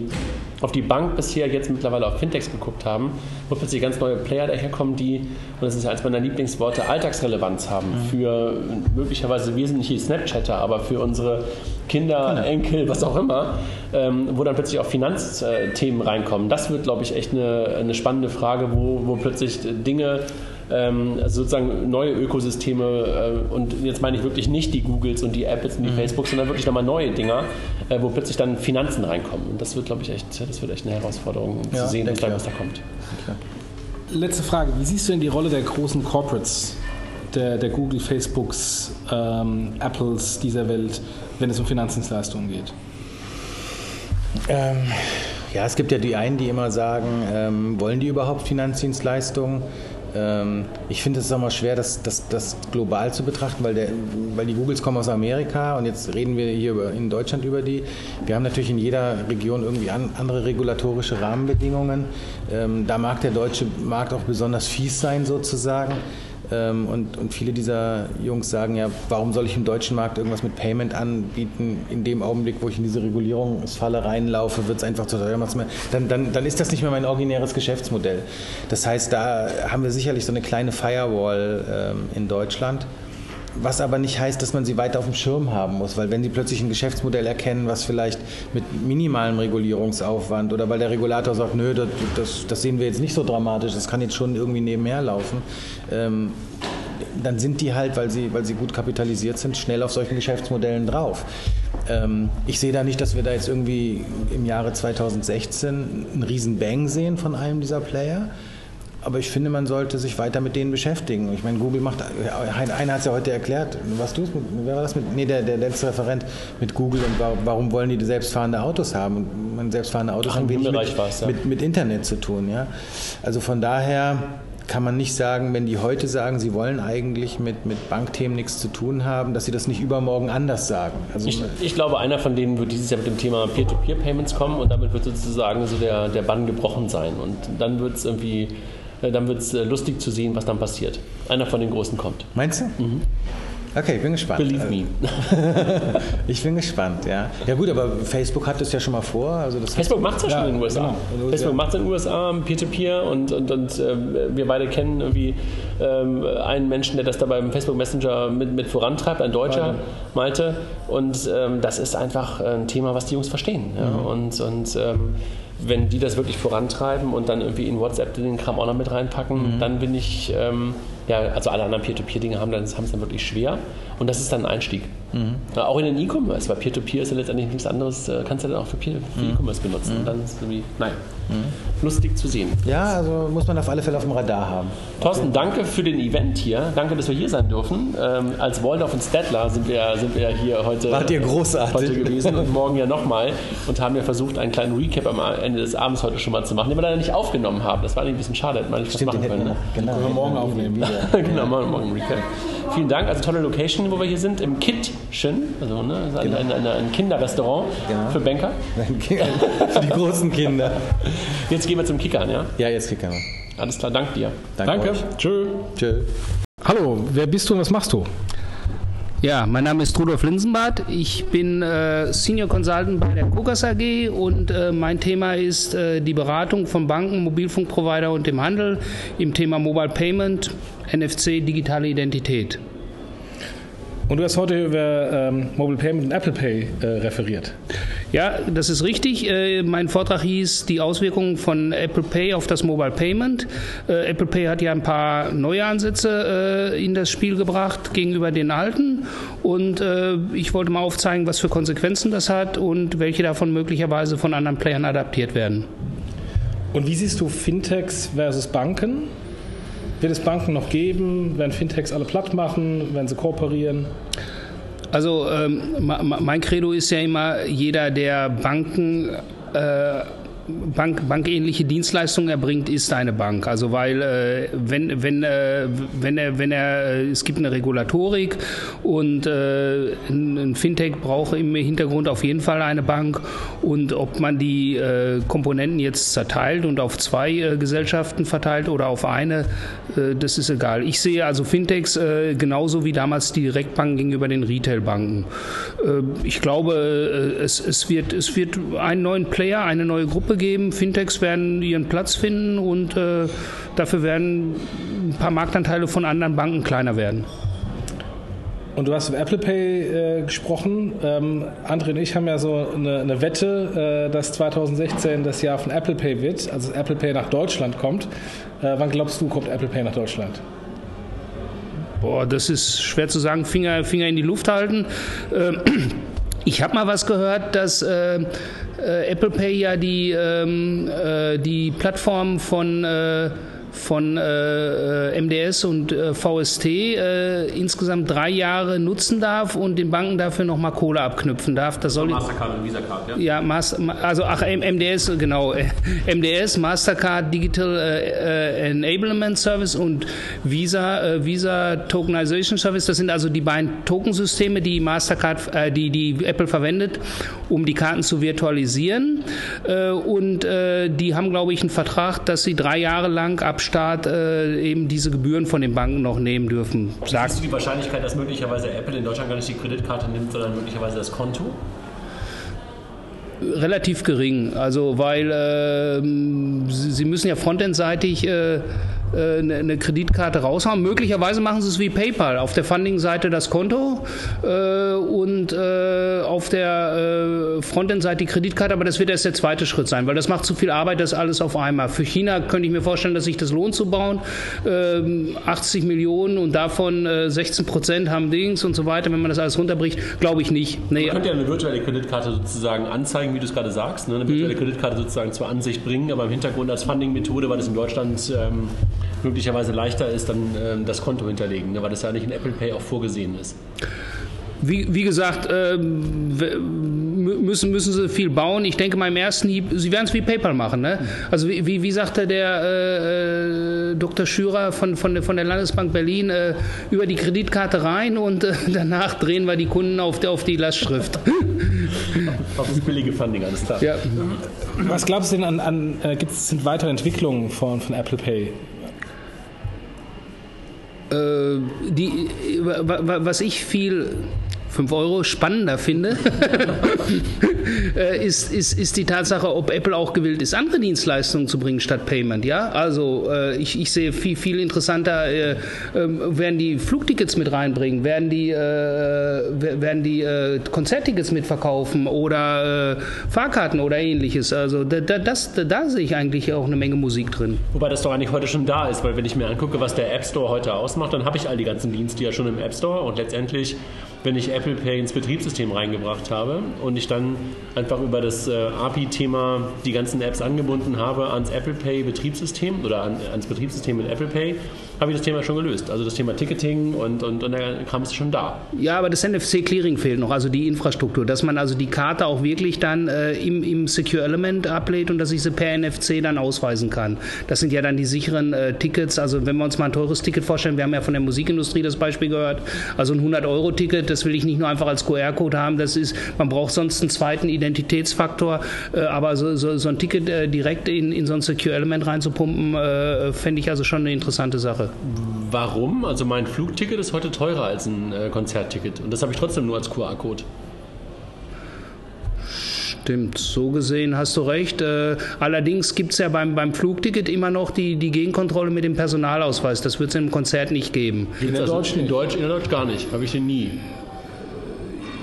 auf die Bank bisher jetzt mittlerweile auf Fintechs geguckt haben, wo plötzlich ganz neue Player daherkommen, die, und das ist eines meiner Lieblingsworte, Alltagsrelevanz haben mhm. für möglicherweise wesentliche Snapchatter, aber für unsere Kinder, genau. Enkel, was auch immer, ähm, wo dann plötzlich auch Finanzthemen reinkommen. Das wird, glaube ich, echt eine, eine spannende Frage, wo, wo plötzlich Dinge ähm, also sozusagen neue Ökosysteme äh, und jetzt meine ich wirklich nicht die Googles und die Apples und die mhm. Facebooks, sondern wirklich nochmal neue Dinger, äh, wo plötzlich dann Finanzen reinkommen. Und das wird, glaube ich, echt, das wird echt eine Herausforderung ja, zu sehen, was da, was da kommt. Letzte Frage, wie siehst du denn die Rolle der großen Corporates, der, der Google, Facebooks, ähm, Apples dieser Welt, wenn es um Finanzdienstleistungen geht? Ähm, ja, es gibt ja die einen, die immer sagen, ähm, wollen die überhaupt Finanzdienstleistungen? Ähm, ich finde es immer schwer, das, das, das global zu betrachten, weil, der, weil die Googles kommen aus Amerika und jetzt reden wir hier über, in Deutschland über die. Wir haben natürlich in jeder Region irgendwie an, andere regulatorische Rahmenbedingungen. Ähm, da mag der deutsche Markt auch besonders fies sein sozusagen. Ähm, und, und viele dieser Jungs sagen ja, warum soll ich im deutschen Markt irgendwas mit Payment anbieten? In dem Augenblick, wo ich in diese Regulierungsfalle reinlaufe, wird es einfach zu teuer. Dann, dann, dann ist das nicht mehr mein originäres Geschäftsmodell. Das heißt, da haben wir sicherlich so eine kleine Firewall ähm, in Deutschland. Was aber nicht heißt, dass man sie weiter auf dem Schirm haben muss, weil wenn sie plötzlich ein Geschäftsmodell erkennen, was vielleicht mit minimalem Regulierungsaufwand oder weil der Regulator sagt, nö, das, das, das sehen wir jetzt nicht so dramatisch, das kann jetzt schon irgendwie nebenher laufen, ähm, dann sind die halt, weil sie, weil sie gut kapitalisiert sind, schnell auf solchen Geschäftsmodellen drauf. Ähm, ich sehe da nicht, dass wir da jetzt irgendwie im Jahre 2016 einen riesen Bang sehen von einem dieser Player. Aber ich finde, man sollte sich weiter mit denen beschäftigen. Ich meine, Google macht, einer hat es ja heute erklärt, was du wer war das mit, nee, der, der letzte Referent mit Google und warum, warum wollen die selbstfahrende Autos haben? Und selbstfahrende Autos Ach, haben wenig mit, ja. mit, mit, Internet zu tun, ja. Also von daher kann man nicht sagen, wenn die heute sagen, sie wollen eigentlich mit, mit Bankthemen nichts zu tun haben, dass sie das nicht übermorgen anders sagen. Also ich, ich glaube, einer von denen wird dieses Jahr mit dem Thema Peer-to-Peer-Payments kommen und damit wird sozusagen so der, der Bann gebrochen sein. Und dann wird es irgendwie dann wird es äh, lustig zu sehen, was dann passiert. Einer von den Großen kommt. Meinst du? Mhm. Okay, bin gespannt. Believe me. ich bin gespannt, ja. Ja gut, aber Facebook hat das ja schon mal vor. Also das Facebook macht es ja, ja, schon in den USA. Genau. Also, Facebook ja. macht es in den USA, Peer-to-Peer und, und, und äh, wir beide kennen irgendwie ähm, einen Menschen, der das da beim Facebook Messenger mit, mit vorantreibt, ein Deutscher, Malte. Und ähm, das ist einfach ein Thema, was die Jungs verstehen. Ja? Mhm. Und, und ähm, wenn die das wirklich vorantreiben und dann irgendwie in WhatsApp den Kram auch noch mit reinpacken, mhm. dann bin ich, ähm, ja, also alle anderen Peer-to-Peer-Dinge haben es dann wirklich schwer. Und das ist dann ein Einstieg. Mhm. Auch in den E-Commerce, weil Peer-to-Peer ist ja letztendlich nichts anderes, äh, kannst du dann auch für, für mhm. E-Commerce benutzen. Mhm. Und dann ist es irgendwie, nein, mhm. lustig zu sehen. Ja, also muss man auf alle Fälle auf dem Radar haben. Thorsten, danke für den Event hier. Danke, dass wir hier sein dürfen. Ähm, als Waldorf und Stedtler sind wir, sind wir hier heute, Wart ihr großartig. heute gewesen und morgen ja nochmal und haben ja versucht, einen kleinen Recap am Ende des Abends heute schon mal zu machen, den wir leider nicht aufgenommen haben. Das war ein bisschen schade, hätte man nicht Stimmt, was machen können. Ne? Genau, können wir morgen aufnehmen. genau, morgen, morgen Recap. Vielen Dank. Also tolle Location, wo wir hier sind, im Kitchen, also ne, ein, genau. ein, ein, ein Kinderrestaurant genau. für Banker. für die großen Kinder. Jetzt gehen wir zum Kickern, ja? Ja, jetzt kickern wir. Alles klar, dank dir. Danke. Danke. Tschö. Tschö. Hallo, wer bist du und was machst du? Ja, mein Name ist Rudolf Linsenbart. Ich bin äh, Senior Consultant bei der Kokas AG und äh, mein Thema ist äh, die Beratung von Banken, Mobilfunkprovider und dem Handel im Thema Mobile Payment, NFC, digitale Identität. Und du hast heute über ähm, Mobile Payment und Apple Pay äh, referiert. Ja, das ist richtig. Äh, mein Vortrag hieß die Auswirkungen von Apple Pay auf das Mobile Payment. Äh, Apple Pay hat ja ein paar neue Ansätze äh, in das Spiel gebracht gegenüber den alten. Und äh, ich wollte mal aufzeigen, was für Konsequenzen das hat und welche davon möglicherweise von anderen Playern adaptiert werden. Und wie siehst du Fintechs versus Banken? Wird es Banken noch geben? Werden Fintechs alle platt machen? Werden sie kooperieren? Also ähm, mein Credo ist ja immer, jeder, der Banken äh, Bank, bankähnliche Dienstleistungen erbringt, ist eine Bank. Also weil äh, wenn, wenn, äh, wenn er, wenn er, äh, es gibt eine Regulatorik und äh, ein Fintech braucht im Hintergrund auf jeden Fall eine Bank und ob man die äh, Komponenten jetzt zerteilt und auf zwei äh, Gesellschaften verteilt oder auf eine, das ist egal. Ich sehe also Fintechs genauso wie damals die Direktbanken gegenüber den Retailbanken. ich glaube, es, es, wird, es wird einen neuen Player, eine neue Gruppe geben. Fintechs werden ihren Platz finden und äh, dafür werden ein paar Marktanteile von anderen Banken kleiner werden. Und du hast über Apple Pay äh, gesprochen. Ähm, André und ich haben ja so eine, eine Wette, äh, dass 2016 das Jahr von Apple Pay wird, also Apple Pay nach Deutschland kommt. Äh, wann glaubst du, kommt Apple Pay nach Deutschland? Boah, das ist schwer zu sagen. Finger, Finger in die Luft halten. Ähm, ich habe mal was gehört, dass äh, Apple Pay ja die, ähm, äh, die Plattform von äh, von äh, äh MDS und äh, VST äh, insgesamt drei Jahre nutzen darf und den Banken dafür nochmal Kohle abknüpfen darf. Das soll Mastercard und Visa Card, ja? Ja, Master, also ach, MDS, genau. MDS, Mastercard Digital äh, Enablement Service und Visa, Visa Tokenization Service. Das sind also die beiden Tokensysteme, die Mastercard, die, die Apple verwendet, um die Karten zu virtualisieren. und die haben, glaube ich, einen Vertrag, dass sie drei Jahre lang ab Staat äh, eben diese Gebühren von den Banken noch nehmen dürfen. Sagt Siehst du die Wahrscheinlichkeit, dass möglicherweise Apple in Deutschland gar nicht die Kreditkarte nimmt, sondern möglicherweise das Konto? Relativ gering, also weil äh, sie müssen ja frontendseitig äh, äh, eine Kreditkarte raushauen. Möglicherweise machen sie es wie PayPal, auf der Funding-Seite das Konto äh, und äh, auf der äh, Frontend-Seite die Kreditkarte, aber das wird erst der zweite Schritt sein, weil das macht zu viel Arbeit, das alles auf einmal. Für China könnte ich mir vorstellen, dass sich das lohnt zu bauen. Ähm, 80 Millionen und davon äh, 16 Prozent haben Dings und so weiter, wenn man das alles runterbricht, glaube ich nicht. Nee. Man könnte ja eine virtuelle Kreditkarte sozusagen anzeigen, wie du es gerade sagst, ne? eine virtuelle mhm. Kreditkarte sozusagen zur Ansicht bringen, aber im Hintergrund als Funding-Methode, weil es in Deutschland ähm, möglicherweise leichter ist, dann ähm, das Konto hinterlegen, ne? weil das ja nicht in Apple Pay auch vorgesehen ist. Wie, wie gesagt, äh, müssen, müssen sie viel bauen. Ich denke mal im ersten Hieb, sie werden es wie PayPal machen. Ne? Also wie, wie, wie sagte der äh, äh Dr. Schürer von, von, der, von der Landesbank Berlin, äh, über die Kreditkarte rein und äh, danach drehen wir die Kunden auf, auf die Lastschrift. auf das billige Funding, alles klar. Ja. Was glaubst du denn an, an äh, gibt es weitere Entwicklungen von, von Apple Pay? Die, was ich viel 5 Euro spannender finde, äh, ist, ist, ist die Tatsache, ob Apple auch gewillt ist, andere Dienstleistungen zu bringen statt Payment. Ja, also äh, ich, ich sehe viel, viel interessanter, äh, äh, werden die Flugtickets mit reinbringen, werden die, äh, werden die äh, Konzerttickets mitverkaufen oder Fahrkarten oder ähnliches. Also da, das, da, da sehe ich eigentlich auch eine Menge Musik drin. Wobei das doch eigentlich heute schon da ist, weil wenn ich mir angucke, was der App Store heute ausmacht, dann habe ich all die ganzen Dienste ja schon im App Store und letztendlich wenn ich Apple Pay ins Betriebssystem reingebracht habe und ich dann einfach über das äh, API-Thema die ganzen Apps angebunden habe ans Apple Pay Betriebssystem oder an, ans Betriebssystem mit Apple Pay, habe ich das Thema schon gelöst. Also das Thema Ticketing und, und, und der Kram ist schon da. Ja, aber das NFC-Clearing fehlt noch, also die Infrastruktur, dass man also die Karte auch wirklich dann äh, im, im Secure Element ablädt und dass ich sie per NFC dann ausweisen kann. Das sind ja dann die sicheren äh, Tickets. Also wenn wir uns mal ein teures Ticket vorstellen, wir haben ja von der Musikindustrie das Beispiel gehört, also ein 100-Euro-Ticket, das will ich nicht nur einfach als QR-Code haben, das ist, man braucht sonst einen zweiten Identitätsfaktor, äh, aber so, so, so, ein Ticket äh, direkt in, in so ein Secure Element reinzupumpen, äh, fände ich also schon eine interessante Sache. Warum? Also mein Flugticket ist heute teurer als ein äh, Konzertticket und das habe ich trotzdem nur als QR-Code. Stimmt, so gesehen hast du recht. Äh, allerdings gibt es ja beim, beim Flugticket immer noch die, die Gegenkontrolle mit dem Personalausweis. Das wird es im Konzert nicht geben. In der, also Deutsch, in Deutsch, in Deutsch gar nicht. Habe ich den nie.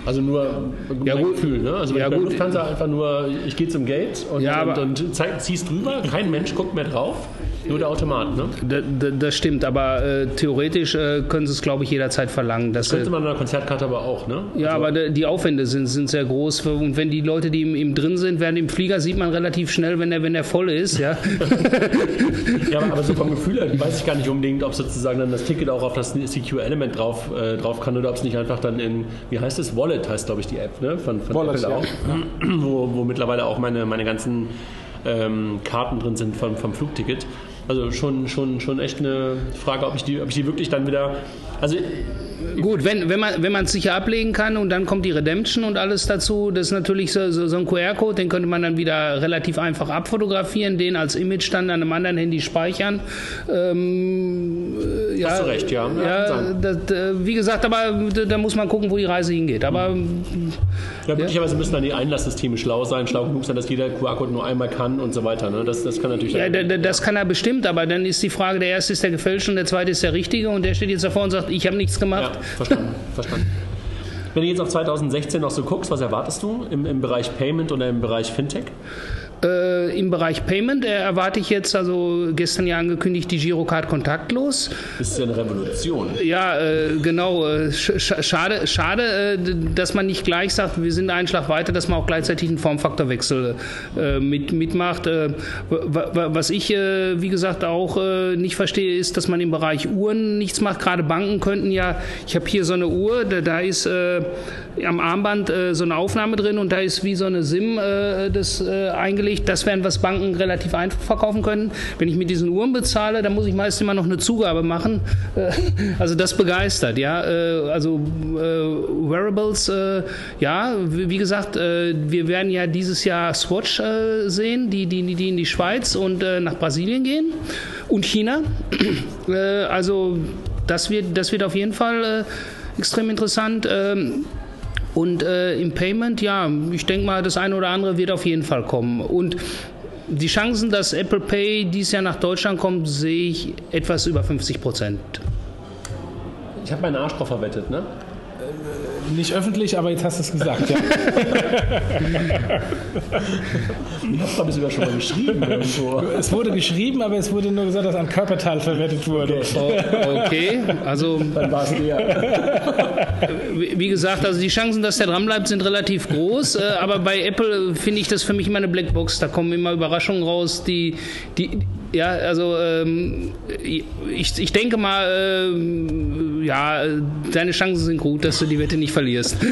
Also nur ja, gut. Gefühl, ne? Also ja, bei gut. Lufthansa einfach nur, ich gehe zum Gate und, ja, und, und ziehst drüber, kein Mensch guckt mehr drauf. Nur der Automat, ne? Da, da, das stimmt, aber äh, theoretisch äh, können sie es, glaube ich, jederzeit verlangen. das könnte man in einer Konzertkarte aber auch, ne? Ja, also, aber die Aufwände sind, sind sehr groß. Und wenn die Leute, die im, im drin sind, während im Flieger sieht man relativ schnell, wenn der, wenn der voll ist, ja. ja, aber so vom Gefühl her weiß ich gar nicht unbedingt, ob sozusagen dann das Ticket auch auf das CQ-Element drauf, äh, drauf kann oder ob es nicht einfach dann in, wie heißt es? Wallet heißt, glaube ich, die App, ne? Von, von Wallet, Apple auch. Ja. Wo, wo mittlerweile auch meine, meine ganzen ähm, Karten drin sind vom, vom Flugticket. Also schon, schon, schon echt eine Frage, ob ich die, ob ich die wirklich dann wieder. Also Gut, wenn, wenn man wenn es sicher ablegen kann und dann kommt die Redemption und alles dazu, das ist natürlich so, so, so ein QR-Code, den könnte man dann wieder relativ einfach abfotografieren, den als Image dann an einem anderen Handy speichern. Ähm, äh, ja, Hast du recht, ja. ja das, wie gesagt, aber da muss man gucken, wo die Reise hingeht. Aber ja, möglicherweise ja. müssen dann die Einlasssysteme schlau sein, schlau genug sein, dass jeder QR-Code nur einmal kann und so weiter. Ne? Das, das kann natürlich. Ja, das kann er bestimmt, aber dann ist die Frage: der erste ist der gefälschte und der zweite ist der richtige und der steht jetzt davor und sagt, ich habe nichts gemacht. Ja, verstanden, verstanden. Wenn du jetzt auf 2016 noch so guckst, was erwartest du im, im Bereich Payment oder im Bereich Fintech? Äh, Im Bereich Payment äh, erwarte ich jetzt, also gestern ja angekündigt, die Girocard kontaktlos. Das ist ja eine Revolution. Ja, äh, genau. Äh, sch schade, schade äh, dass man nicht gleich sagt, wir sind einen Schlag weiter, dass man auch gleichzeitig einen Formfaktorwechsel äh, mit, mitmacht. was ich, wie gesagt, auch nicht verstehe, ist, dass man im Bereich Uhren nichts macht. Gerade Banken könnten ja, ich habe hier so eine Uhr, da, da ist am Armband so eine Aufnahme drin und da ist wie so eine SIM das eingelegt überlegt, das wären, was Banken relativ einfach verkaufen können. Wenn ich mit diesen Uhren bezahle, dann muss ich meist immer noch eine Zugabe machen. Äh, also das begeistert, ja. Äh, also äh, Wearables, ja, wie gesagt, wir werden ja dieses Jahr Swatch sehen, die, die, die in die Schweiz und nach Brasilien gehen und China. Also das wird, das wird auf jeden Fall extrem interessant. Ähm, und äh, im Payment, ja, ich denke mal, das eine oder andere wird auf jeden Fall kommen. Und die Chancen, dass Apple Pay dieses Jahr nach Deutschland kommt, sehe ich etwas über 50 Prozent. Ich habe meinen Arsch drauf verwettet, ne? Nicht öffentlich, aber jetzt hast du es gesagt. Ja. ich habe glaube ich sogar schon mal geschrieben irgendwo. Es wurde geschrieben, aber es wurde nur gesagt, dass ein Körperteil verwertet wurde. Okay, also Dann war es der. wie gesagt, also die Chancen, dass der dranbleibt, sind relativ groß. Äh, aber bei Apple finde ich das für mich immer eine Blackbox. Da kommen immer Überraschungen raus, die, die ja, also ähm, ich, ich denke mal, ähm, ja, deine Chancen sind gut, dass du die Wette nicht verlierst.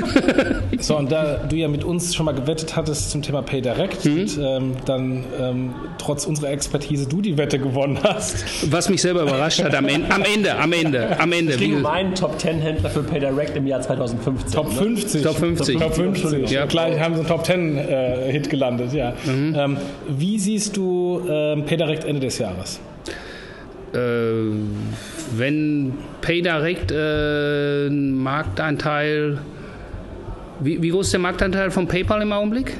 So, und da du ja mit uns schon mal gewettet hattest zum Thema Pay Direct Mhm. und ähm, dann ähm, trotz unserer Expertise du die Wette gewonnen hast. Was mich selber überrascht hat am Ende, am Ende, am Ende, am Ende. Es ging um einen Top 10 Händler für PayDirect im Jahr 2015. Top ne? 50. Top 50. Top 50. Ja. Gleich haben sie einen Top 10 äh, Hit gelandet, ja. Mhm. Ähm, wie siehst du ähm, Pay Direct Ende des Jahres? äh, wenn PayDirect äh, einen Marktanteil, wie, wie groß ist der Marktanteil von PayPal im Augenblick?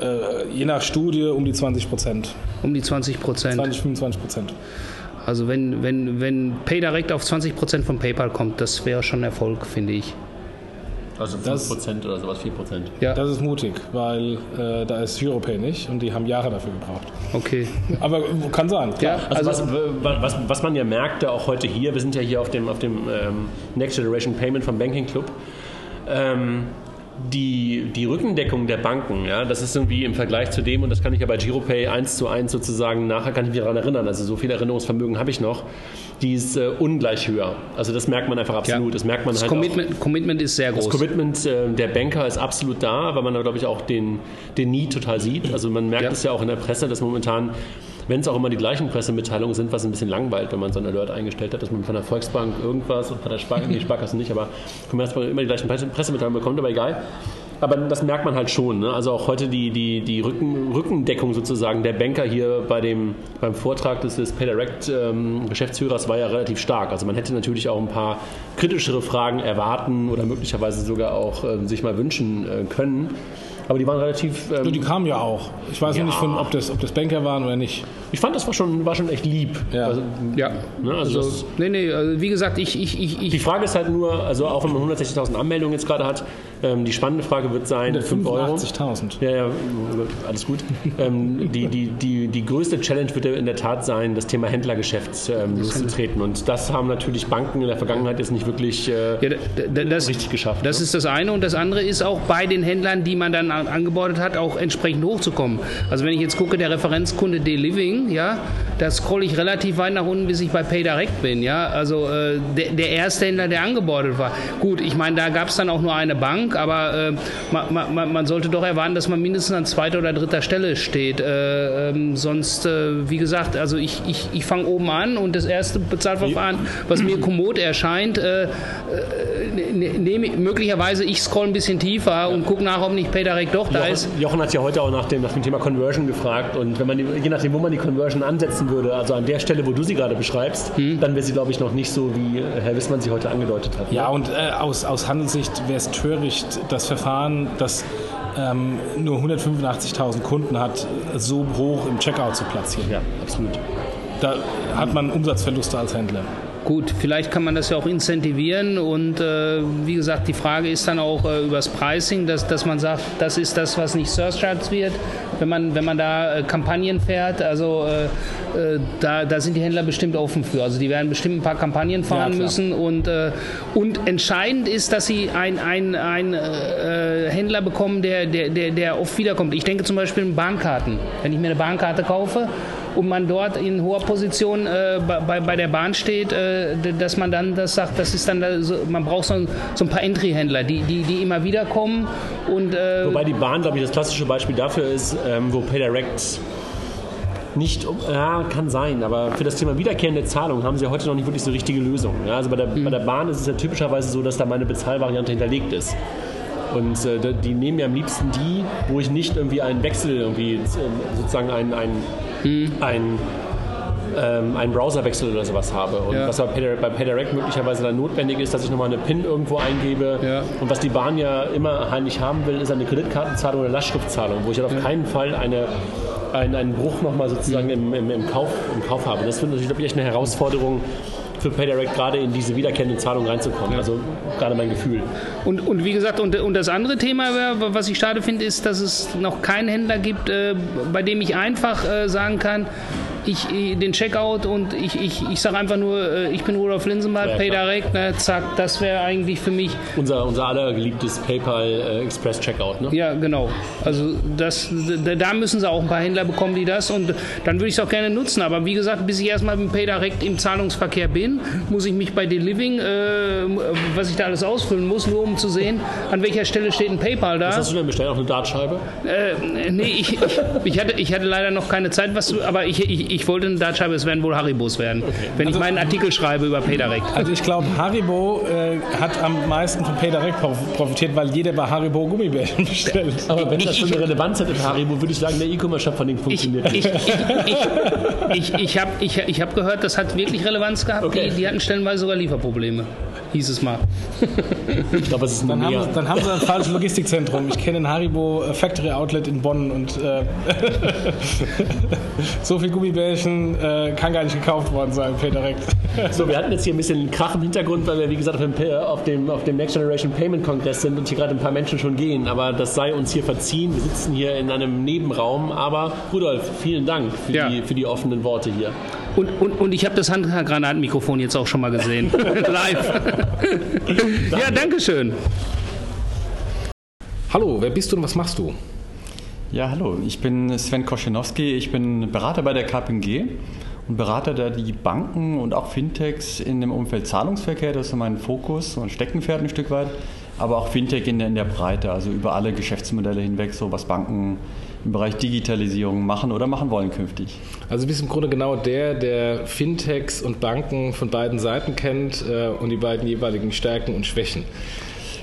Äh, je nach Studie um die 20 Prozent. Um die 20 Prozent. 20, 25 Prozent. Also wenn, wenn, wenn PayDirect auf 20 Prozent von PayPal kommt, das wäre schon Erfolg, finde ich. Also 5% Das- oder sowas, 4%. Ja, Das ist mutig, weil äh, da ist Europay nicht und die haben Jahre dafür gebraucht. okay. Aber kann sein. Ja. Also, also, was, was, was man ja merkte, auch heute hier, wir sind ja hier auf dem, auf dem ähm, Next Generation Payment vom Banking Club, ähm, die, die Rückendeckung der Banken, ja, das ist irgendwie im Vergleich zu dem, und das kann ich ja bei GiroPay eins zu eins sozusagen, nachher kann ich mich daran erinnern, also so viel Erinnerungsvermögen habe ich noch, die ist äh, ungleich höher. Also das merkt man einfach absolut. Ja. Das merkt man das halt auch. Commitment, Commitment ist sehr Das groß. Commitment äh, der Banker ist absolut da, weil man da, glaube ich, auch den, den Need total sieht. Also man merkt Ja. es ja auch in der Presse, dass momentan, wenn es auch immer die gleichen Pressemitteilungen sind, was ein bisschen langweilt, wenn man so ein Alert eingestellt hat, dass man von der Volksbank irgendwas und von der Sparkasse, die Sparkasse nicht, aber Commerzbank immer die gleichen Presse- Pressemitteilungen bekommt, aber egal. Aber das merkt man halt schon. Ne? Also auch heute die, die, die Rücken, Rückendeckung sozusagen der Banker hier bei dem, beim Vortrag des, des PayDirect ähm, Geschäftsführers war ja relativ stark. Also man hätte natürlich auch ein paar kritischere Fragen erwarten oder möglicherweise sogar auch ähm, sich mal wünschen äh, können. Aber die waren relativ. Ähm, die kamen ja auch. Ich weiß Ja. nicht, von, ob, das, ob das Banker waren oder nicht. ich fand, das war schon, war schon echt lieb. Ja. Also, Ja. ne, also Also, das, nee, nee, also wie gesagt, ich, ich, ich, die Frage ist halt nur, also auch wenn man 160.000 Anmeldungen jetzt gerade hat, ähm, die spannende Frage wird sein, 5 Euro. 85.000. Ja, ja, alles gut. ähm, die, die, die, die größte Challenge wird ja in der Tat sein, das Thema Händlergeschäft ähm, loszutreten. Und das haben natürlich Banken in der Vergangenheit jetzt nicht wirklich äh, Ja, das, richtig geschafft. Das ne? ist das eine und das andere ist auch bei den Händlern, die man dann an- angebordet hat, auch entsprechend hochzukommen. Also wenn ich jetzt gucke, der Referenzkunde D-Living, ja, da scrolle ich relativ weit nach unten, bis ich bei PayDirect bin, ja. Also äh, der, der erste Händler, der angebordet war. Gut, ich meine, da gab es dann auch nur eine Bank, aber äh, man, man, man sollte doch erwarten, dass man mindestens an zweiter oder dritter Stelle steht. Äh, ähm, sonst, äh, wie gesagt, also ich, ich, ich fange oben an und das erste Bezahlverfahren, was mir kommod erscheint, äh, ne- nehme ich- möglicherweise ich scroll ein bisschen tiefer und gucke nach, ob nicht PayDirect doch da Jochen, ist. Jochen hat ja heute auch nach dem, nach dem Thema Conversion gefragt und wenn man die, je nachdem, wo man die Conversion ansetzen würde, also an der Stelle, wo du sie gerade beschreibst, Hm. dann wäre sie, glaube ich, noch nicht so, wie äh, Herr Wissmann sie heute angedeutet hat. ne? Ja, und äh, aus, aus Handelssicht wäre es töricht, das Verfahren, das ähm, nur 185.000 Kunden hat, so hoch im Checkout zu platzieren. ja absolut. Da hat man Umsatzverluste als Händler. Gut, vielleicht kann man das ja auch incentivieren und äh, wie gesagt, die Frage ist dann auch äh, übers Pricing, dass, dass man sagt, das ist das, was nicht surcharged wird, wenn man, wenn man da äh, Kampagnen fährt. Also äh, äh, da, da sind die Händler bestimmt offen für. Also die werden bestimmt ein paar Kampagnen fahren klar. müssen und, äh, und entscheidend ist, dass sie einen ein, äh, Händler bekommen, der, der, der, der oft wiederkommt. Ich denke zum Beispiel an Bahnkarten. Wenn ich mir eine Bahnkarte kaufe, und man dort in hoher Position äh, bei, bei der Bahn steht, äh, dass man dann das sagt, das ist dann da so, man braucht so, ein, so ein paar Entry-Händler, die, die, die immer wieder kommen und äh, Wobei die Bahn, glaube ich, das klassische Beispiel dafür ist, ähm, wo PayDirect nicht, ja, kann sein, aber für das Thema wiederkehrende Zahlung haben sie heute noch nicht wirklich so richtige Lösungen. Ja, also bei der, bei der Bahn ist es ja typischerweise so, dass da meine Bezahlvariante hinterlegt ist. Und äh, die nehmen ja am liebsten die, wo ich nicht irgendwie einen Wechsel, irgendwie äh, sozusagen einen, einen, einen, ähm, einen Browserwechsel oder sowas habe. Und Ja. was bei PayDirect, möglicherweise dann notwendig ist, dass ich nochmal eine PIN irgendwo eingebe. Ja. Und was die Bahn ja immer heimlich haben will, ist eine Kreditkartenzahlung oder Lastschriftzahlung, wo ich halt auf keinen Fall eine, einen, einen Bruch nochmal sozusagen im, im, im, Kauf, im Kauf habe. Das wird natürlich, glaube ich, echt eine Herausforderung für PayDirect gerade in diese wiederkehrende Zahlung reinzukommen. Ja. Also gerade mein Gefühl. Und, und wie gesagt, und, und das andere Thema, was ich schade finde, ist, dass es noch keinen Händler gibt, äh, bei dem ich einfach äh, sagen kann, ich, den Checkout und ich, ich, ich sage einfach nur, äh, ich bin Rudolf Linsenbart, ja, PayDirect, ne, zack, das wäre eigentlich für mich. Unser, unser allergeliebtes PayPal äh, Express Checkout, ne? Ja, genau. Also das, da müssen sie auch ein paar Händler bekommen, die das und dann würde ich es auch gerne nutzen. Aber wie gesagt, bis ich erstmal mit PayDirect im Zahlungsverkehr bin, muss ich mich bei Deliving, äh, was ich da alles ausfüllen muss, nur um zu sehen, an welcher Stelle steht ein PayPal da. Was hast du denn bestellt? Auf eine Dartscheibe? Äh, nee, ich, ich, ich, hatte, ich hatte leider noch keine Zeit, was, aber ich, ich, ich wollte eine Dartscheibe, es werden wohl Haribos werden, okay. wenn also, ich meinen Artikel schreibe über PayDirect. Also ich glaube, Haribo äh, hat am meisten von PayDirect profitiert, weil jeder bei Haribo Gummibärchen bestellt. Aber wenn das schon eine Relevanz hat im Haribo, würde ich sagen, der E-Commerce-Shop von dem funktioniert. Ich, ich, ich, ich habe ich, ich hab gehört, das hat wirklich Relevanz gehabt. Okay. Die, die hatten stellenweise sogar Lieferprobleme hieß es mal. ich glaube, es ist dann haben, dann haben sie ein falsches Logistikzentrum. Ich kenne ein Haribo Factory Outlet in Bonn und äh, so viel Gummibärchen äh, kann gar nicht gekauft worden sein, direkt. so, wir hatten jetzt hier ein bisschen Krach im Hintergrund, weil wir, wie gesagt, auf dem, auf dem, auf dem Next Generation Payment Congress sind und hier gerade ein paar Menschen schon gehen. Aber das sei uns hier verziehen. Wir sitzen hier in einem Nebenraum. Aber Rudolf, vielen Dank für, ja. die, für die offenen Worte hier. Und, und, und ich habe das Handgranatenmikrofon jetzt auch schon mal gesehen. Live. ja, danke schön. Hallo, wer bist du und was machst du? Ja, hallo, ich bin Sven Koschenowski, ich bin Berater bei der KPMG und berate da die Banken und auch Fintechs in dem Umfeld Zahlungsverkehr, das ist mein Fokus und Steckenpferd ein Stück weit, aber auch Fintech in der, in der Breite, also über alle Geschäftsmodelle hinweg, so was Banken im Bereich Digitalisierung machen oder machen wollen künftig. Also du bist im Grunde genau der, der Fintechs und Banken von beiden Seiten kennt äh, und die beiden jeweiligen Stärken und Schwächen.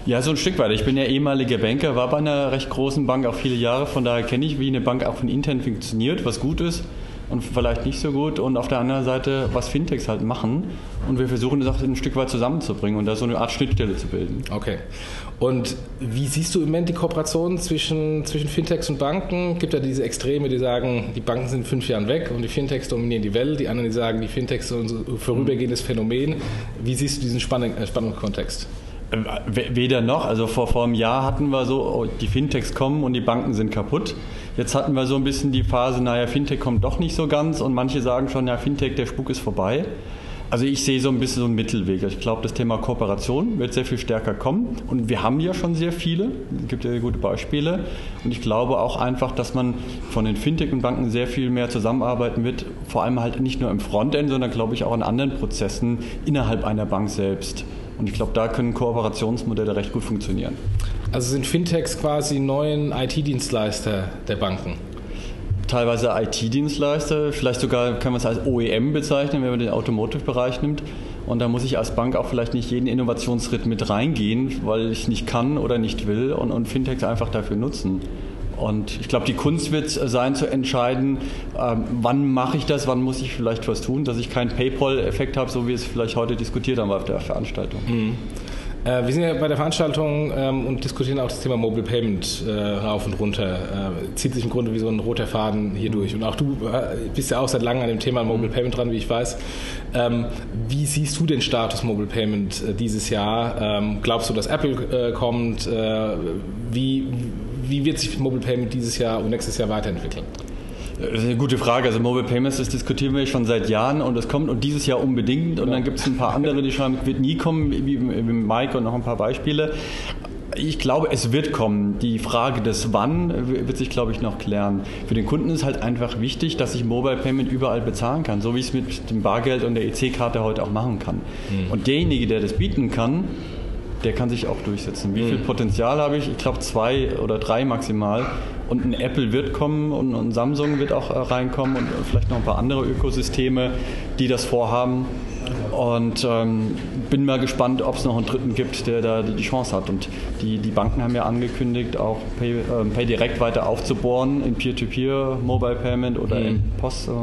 Ja, so ein Stück weit. Ich bin ja ehemaliger Banker, war bei einer recht großen Bank auch viele Jahre, von daher kenne ich, wie eine Bank auch von intern funktioniert, was gut ist und vielleicht nicht so gut. Und auf der anderen Seite, was Fintechs halt machen. Und wir versuchen das auch ein Stück weit zusammenzubringen und da so eine Art Schnittstelle zu bilden. Okay. Und wie siehst du im Moment die Kooperation zwischen, zwischen Fintechs und Banken? Es gibt ja diese Extreme, die sagen, die Banken sind in fünf Jahren weg und die Fintechs dominieren die Welt. Die anderen, die sagen, die Fintechs sind ein vorübergehendes Phänomen. Wie siehst du diesen äh, Spannungskontext? Weder noch. Also vor, vor einem Jahr hatten wir so, oh, die Fintechs kommen und die Banken sind kaputt. Jetzt hatten wir so ein bisschen die Phase, naja, Fintech kommt doch nicht so ganz und manche sagen schon, ja, Fintech, der Spuk ist vorbei. Also ich sehe so ein bisschen so einen Mittelweg. Ich glaube, das Thema Kooperation wird sehr viel stärker kommen. Und wir haben ja schon sehr viele. Es gibt ja gute Beispiele. Und ich glaube auch einfach, dass man von den Fintech und Banken sehr viel mehr zusammenarbeiten wird. Vor allem halt nicht nur im Frontend, sondern glaube ich auch in anderen Prozessen innerhalb einer Bank selbst. Und ich glaube, da können Kooperationsmodelle recht gut funktionieren. Also sind Fintechs quasi neuen IT-Dienstleister der Banken? Teilweise IT-Dienstleister, vielleicht sogar kann man es als OEM bezeichnen, wenn man den Automotive-Bereich nimmt. Und da muss ich als Bank auch vielleicht nicht jeden Innovationsschritt mit reingehen, weil ich nicht kann oder nicht will und, und Fintechs einfach dafür nutzen. Und ich glaube, die Kunst wird sein zu entscheiden, ähm, wann mache ich das, wann muss ich vielleicht was tun, dass ich keinen PayPal-Effekt habe, so wie es vielleicht heute diskutiert haben auf der Veranstaltung. Mhm. Äh, wir sind ja bei der Veranstaltung ähm, und diskutieren auch das Thema Mobile Payment äh, rauf und runter. Äh, zieht sich im Grunde wie so ein roter Faden hier durch. Und auch du äh, bist ja auch seit langem an dem Thema Mobile Payment dran, wie ich weiß. Ähm, wie siehst du den Status Mobile Payment äh, dieses Jahr? Ähm, glaubst du, dass Apple äh, kommt? wie wie wird sich Mobile Payment dieses Jahr und nächstes Jahr weiterentwickeln? Das ist eine gute Frage. Also Mobile Payments, das diskutieren wir schon seit Jahren und es kommt und dieses Jahr unbedingt. Und dann gibt es ein paar andere, die schreiben, wird nie kommen, wie Mike und noch ein paar Beispiele. Ich glaube, es wird kommen. Die Frage des Wann wird sich, glaube ich, noch klären. Für den Kunden ist halt einfach wichtig, dass ich Mobile Payment überall bezahlen kann, so wie ich es mit dem Bargeld und der EC-Karte heute auch machen kann. Mhm. Und derjenige, der das bieten kann, der kann sich auch durchsetzen. Wie viel mhm. Potenzial habe ich? Ich glaube zwei oder drei maximal. Und ein Apple wird kommen und ein Samsung wird auch äh, reinkommen und vielleicht noch ein paar andere Ökosysteme, die das vorhaben. Und ähm, bin mal gespannt, ob es noch einen dritten gibt, der da die Chance hat. Und die, die Banken haben ja angekündigt, auch Pay, äh, Pay Direct weiter aufzubohren in Peer-to-Peer, Mobile Payment oder mhm. in Post. bin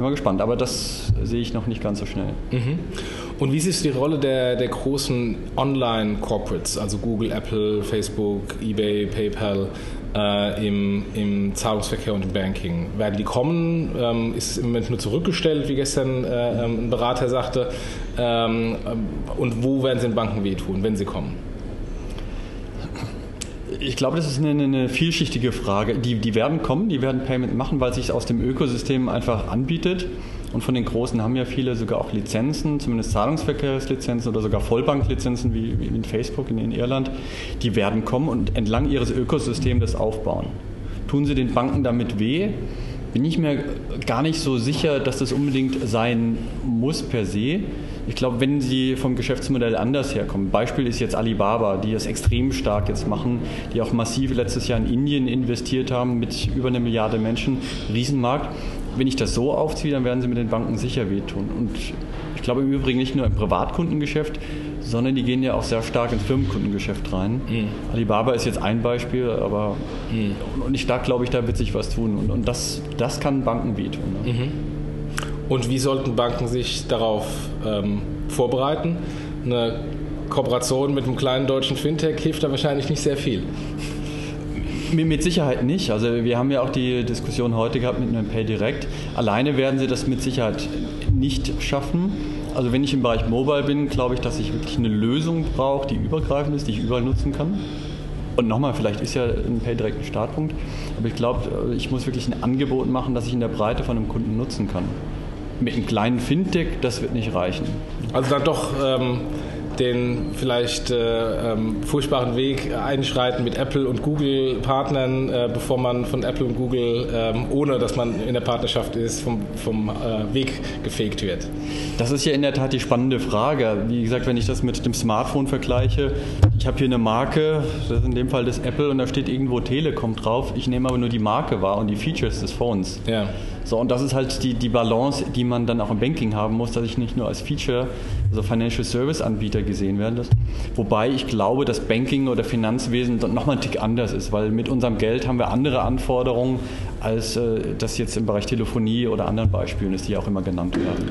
mal gespannt, aber das sehe ich noch nicht ganz so schnell. Mhm. Und wie siehst du die Rolle der, der großen Online-Corporates, also Google, Apple, Facebook, eBay, PayPal, äh, im, im Zahlungsverkehr und im Banking? Werden die kommen? Ähm, ist im Moment nur zurückgestellt, wie gestern äh, ähm, ein Berater sagte? Ähm, und wo werden sie den Banken wehtun, wenn sie kommen? Ich glaube, das ist eine, eine vielschichtige Frage. Die, die werden kommen, die werden Payment machen, weil sich aus dem Ökosystem einfach anbietet. Und von den Großen haben ja viele sogar auch Lizenzen, zumindest Zahlungsverkehrslizenzen oder sogar Vollbanklizenzen wie, wie in Facebook in, in Irland. Die werden kommen und entlang ihres Ökosystems das aufbauen. Tun sie den Banken damit weh? Bin ich mir gar nicht so sicher, dass das unbedingt sein muss per se. Ich glaube, wenn sie vom Geschäftsmodell anders herkommen, Beispiel ist jetzt Alibaba, die das extrem stark jetzt machen, die auch massiv letztes Jahr in Indien investiert haben mit über eine Milliarde Menschen, Riesenmarkt. Wenn ich das so aufziehe, dann werden sie mit den Banken sicher wehtun. Und ich glaube im Übrigen nicht nur im Privatkundengeschäft, sondern die gehen ja auch sehr stark ins Firmenkundengeschäft rein. Mhm. Alibaba ist jetzt ein Beispiel, aber mhm. und ich da glaube ich, da wird sich was tun. Und, und das, das kann Banken wehtun. Ne? Mhm. Und wie sollten Banken sich darauf ähm, vorbereiten? Eine Kooperation mit einem kleinen deutschen Fintech hilft da wahrscheinlich nicht sehr viel. Mit Sicherheit nicht. Also wir haben ja auch die Diskussion heute gehabt mit einem PayDirect. Alleine werden sie das mit Sicherheit nicht schaffen. Also wenn ich im Bereich Mobile bin, glaube ich, dass ich wirklich eine Lösung brauche, die übergreifend ist, die ich überall nutzen kann. Und nochmal, vielleicht ist ja ein PayDirect ein Startpunkt, aber ich glaube, ich muss wirklich ein Angebot machen, das ich in der Breite von einem Kunden nutzen kann. Mit einem kleinen Fintech, das wird nicht reichen. Also dann doch ähm, den vielleicht äh, ähm, furchtbaren Weg einschreiten mit Apple und Google Partnern, äh, bevor man von Apple und Google, ähm, ohne dass man in der Partnerschaft ist, vom, vom äh, Weg gefegt wird? Das ist ja in der Tat die spannende Frage. Wie gesagt, wenn ich das mit dem Smartphone vergleiche, ich habe hier eine Marke, das ist in dem Fall das Apple und da steht irgendwo Telekom drauf. Ich nehme aber nur die Marke wahr und die Features des Phones. Ja. So, und das ist halt die, die Balance, die man dann auch im Banking haben muss, dass ich nicht nur als Feature, also Financial Service Anbieter gesehen werde. Wobei ich glaube, dass Banking oder Finanzwesen nochmal ein Tick anders ist, weil mit unserem Geld haben wir andere Anforderungen, als äh, das jetzt im Bereich Telefonie oder anderen Beispielen ist, die auch immer genannt werden.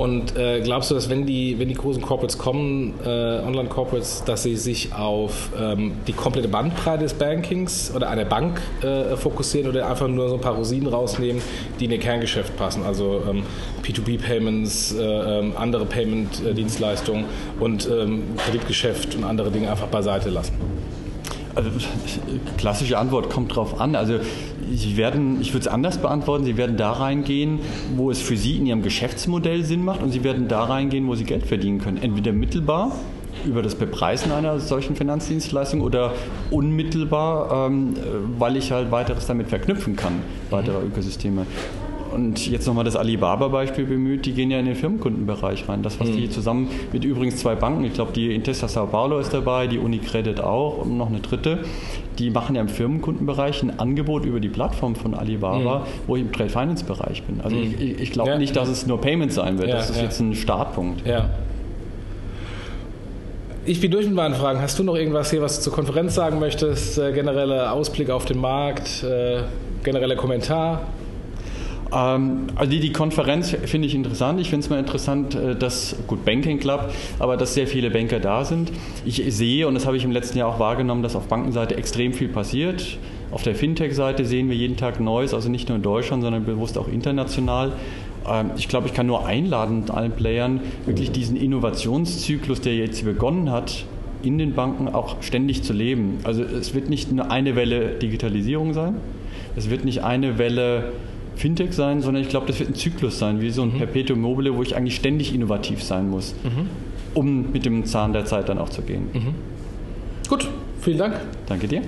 Und äh, glaubst du, dass wenn die, wenn die großen Corporates kommen, äh, Online-Corporates, dass sie sich auf ähm, die komplette Bandbreite des Bankings oder einer Bank äh, fokussieren oder einfach nur so ein paar Rosinen rausnehmen, die in ihr Kerngeschäft passen? Also ähm, P2P-Payments, äh, ähm, andere Payment-Dienstleistungen und ähm, Kreditgeschäft und andere Dinge einfach beiseite lassen? Also, klassische Antwort kommt drauf an. Also Sie werden, ich würde es anders beantworten, Sie werden da reingehen, wo es für Sie in Ihrem Geschäftsmodell Sinn macht und Sie werden da reingehen, wo Sie Geld verdienen können. Entweder mittelbar über das Bepreisen einer solchen Finanzdienstleistung oder unmittelbar, ähm, weil ich halt weiteres damit verknüpfen kann, weitere Ökosysteme und jetzt nochmal das Alibaba-Beispiel bemüht, die gehen ja in den Firmenkundenbereich rein. Das, was mhm. die zusammen mit übrigens zwei Banken, ich glaube, die Intesa Sao Paulo ist dabei, die Unicredit auch und noch eine dritte, die machen ja im Firmenkundenbereich ein Angebot über die Plattform von Alibaba, mhm. wo ich im Trade Finance-Bereich bin. Also mhm. ich, ich glaube ja. nicht, dass es nur Payment sein wird. Ja, das ist ja. jetzt ein Startpunkt. Ja. Ich bin durch mit meinen Fragen. Hast du noch irgendwas hier, was du zur Konferenz sagen möchtest? Äh, genereller Ausblick auf den Markt, äh, genereller Kommentar? Ähm, also die, Konferenz finde ich interessant. Ich finde es mal interessant, äh, dass, gut, Banking Club, aber dass sehr viele Banker da sind. Ich sehe, und das habe ich im letzten Jahr auch wahrgenommen, dass auf Bankenseite extrem viel passiert. Auf der Fintech-Seite sehen wir jeden Tag Neues, also nicht nur in Deutschland, sondern bewusst auch international. Ähm, ich glaube, ich kann nur einladen allen Playern, wirklich diesen Innovationszyklus, der jetzt begonnen hat, in den Banken auch ständig zu leben. Also es wird nicht nur eine Welle Digitalisierung sein, es wird nicht eine Welle Fintech sein, sondern ich glaube, das wird ein Zyklus sein, wie so ein mhm. Perpetuum mobile, wo ich eigentlich ständig innovativ sein muss, mhm. um mit dem Zahn der Zeit dann auch zu gehen. Mhm. Gut, vielen Dank. Danke dir.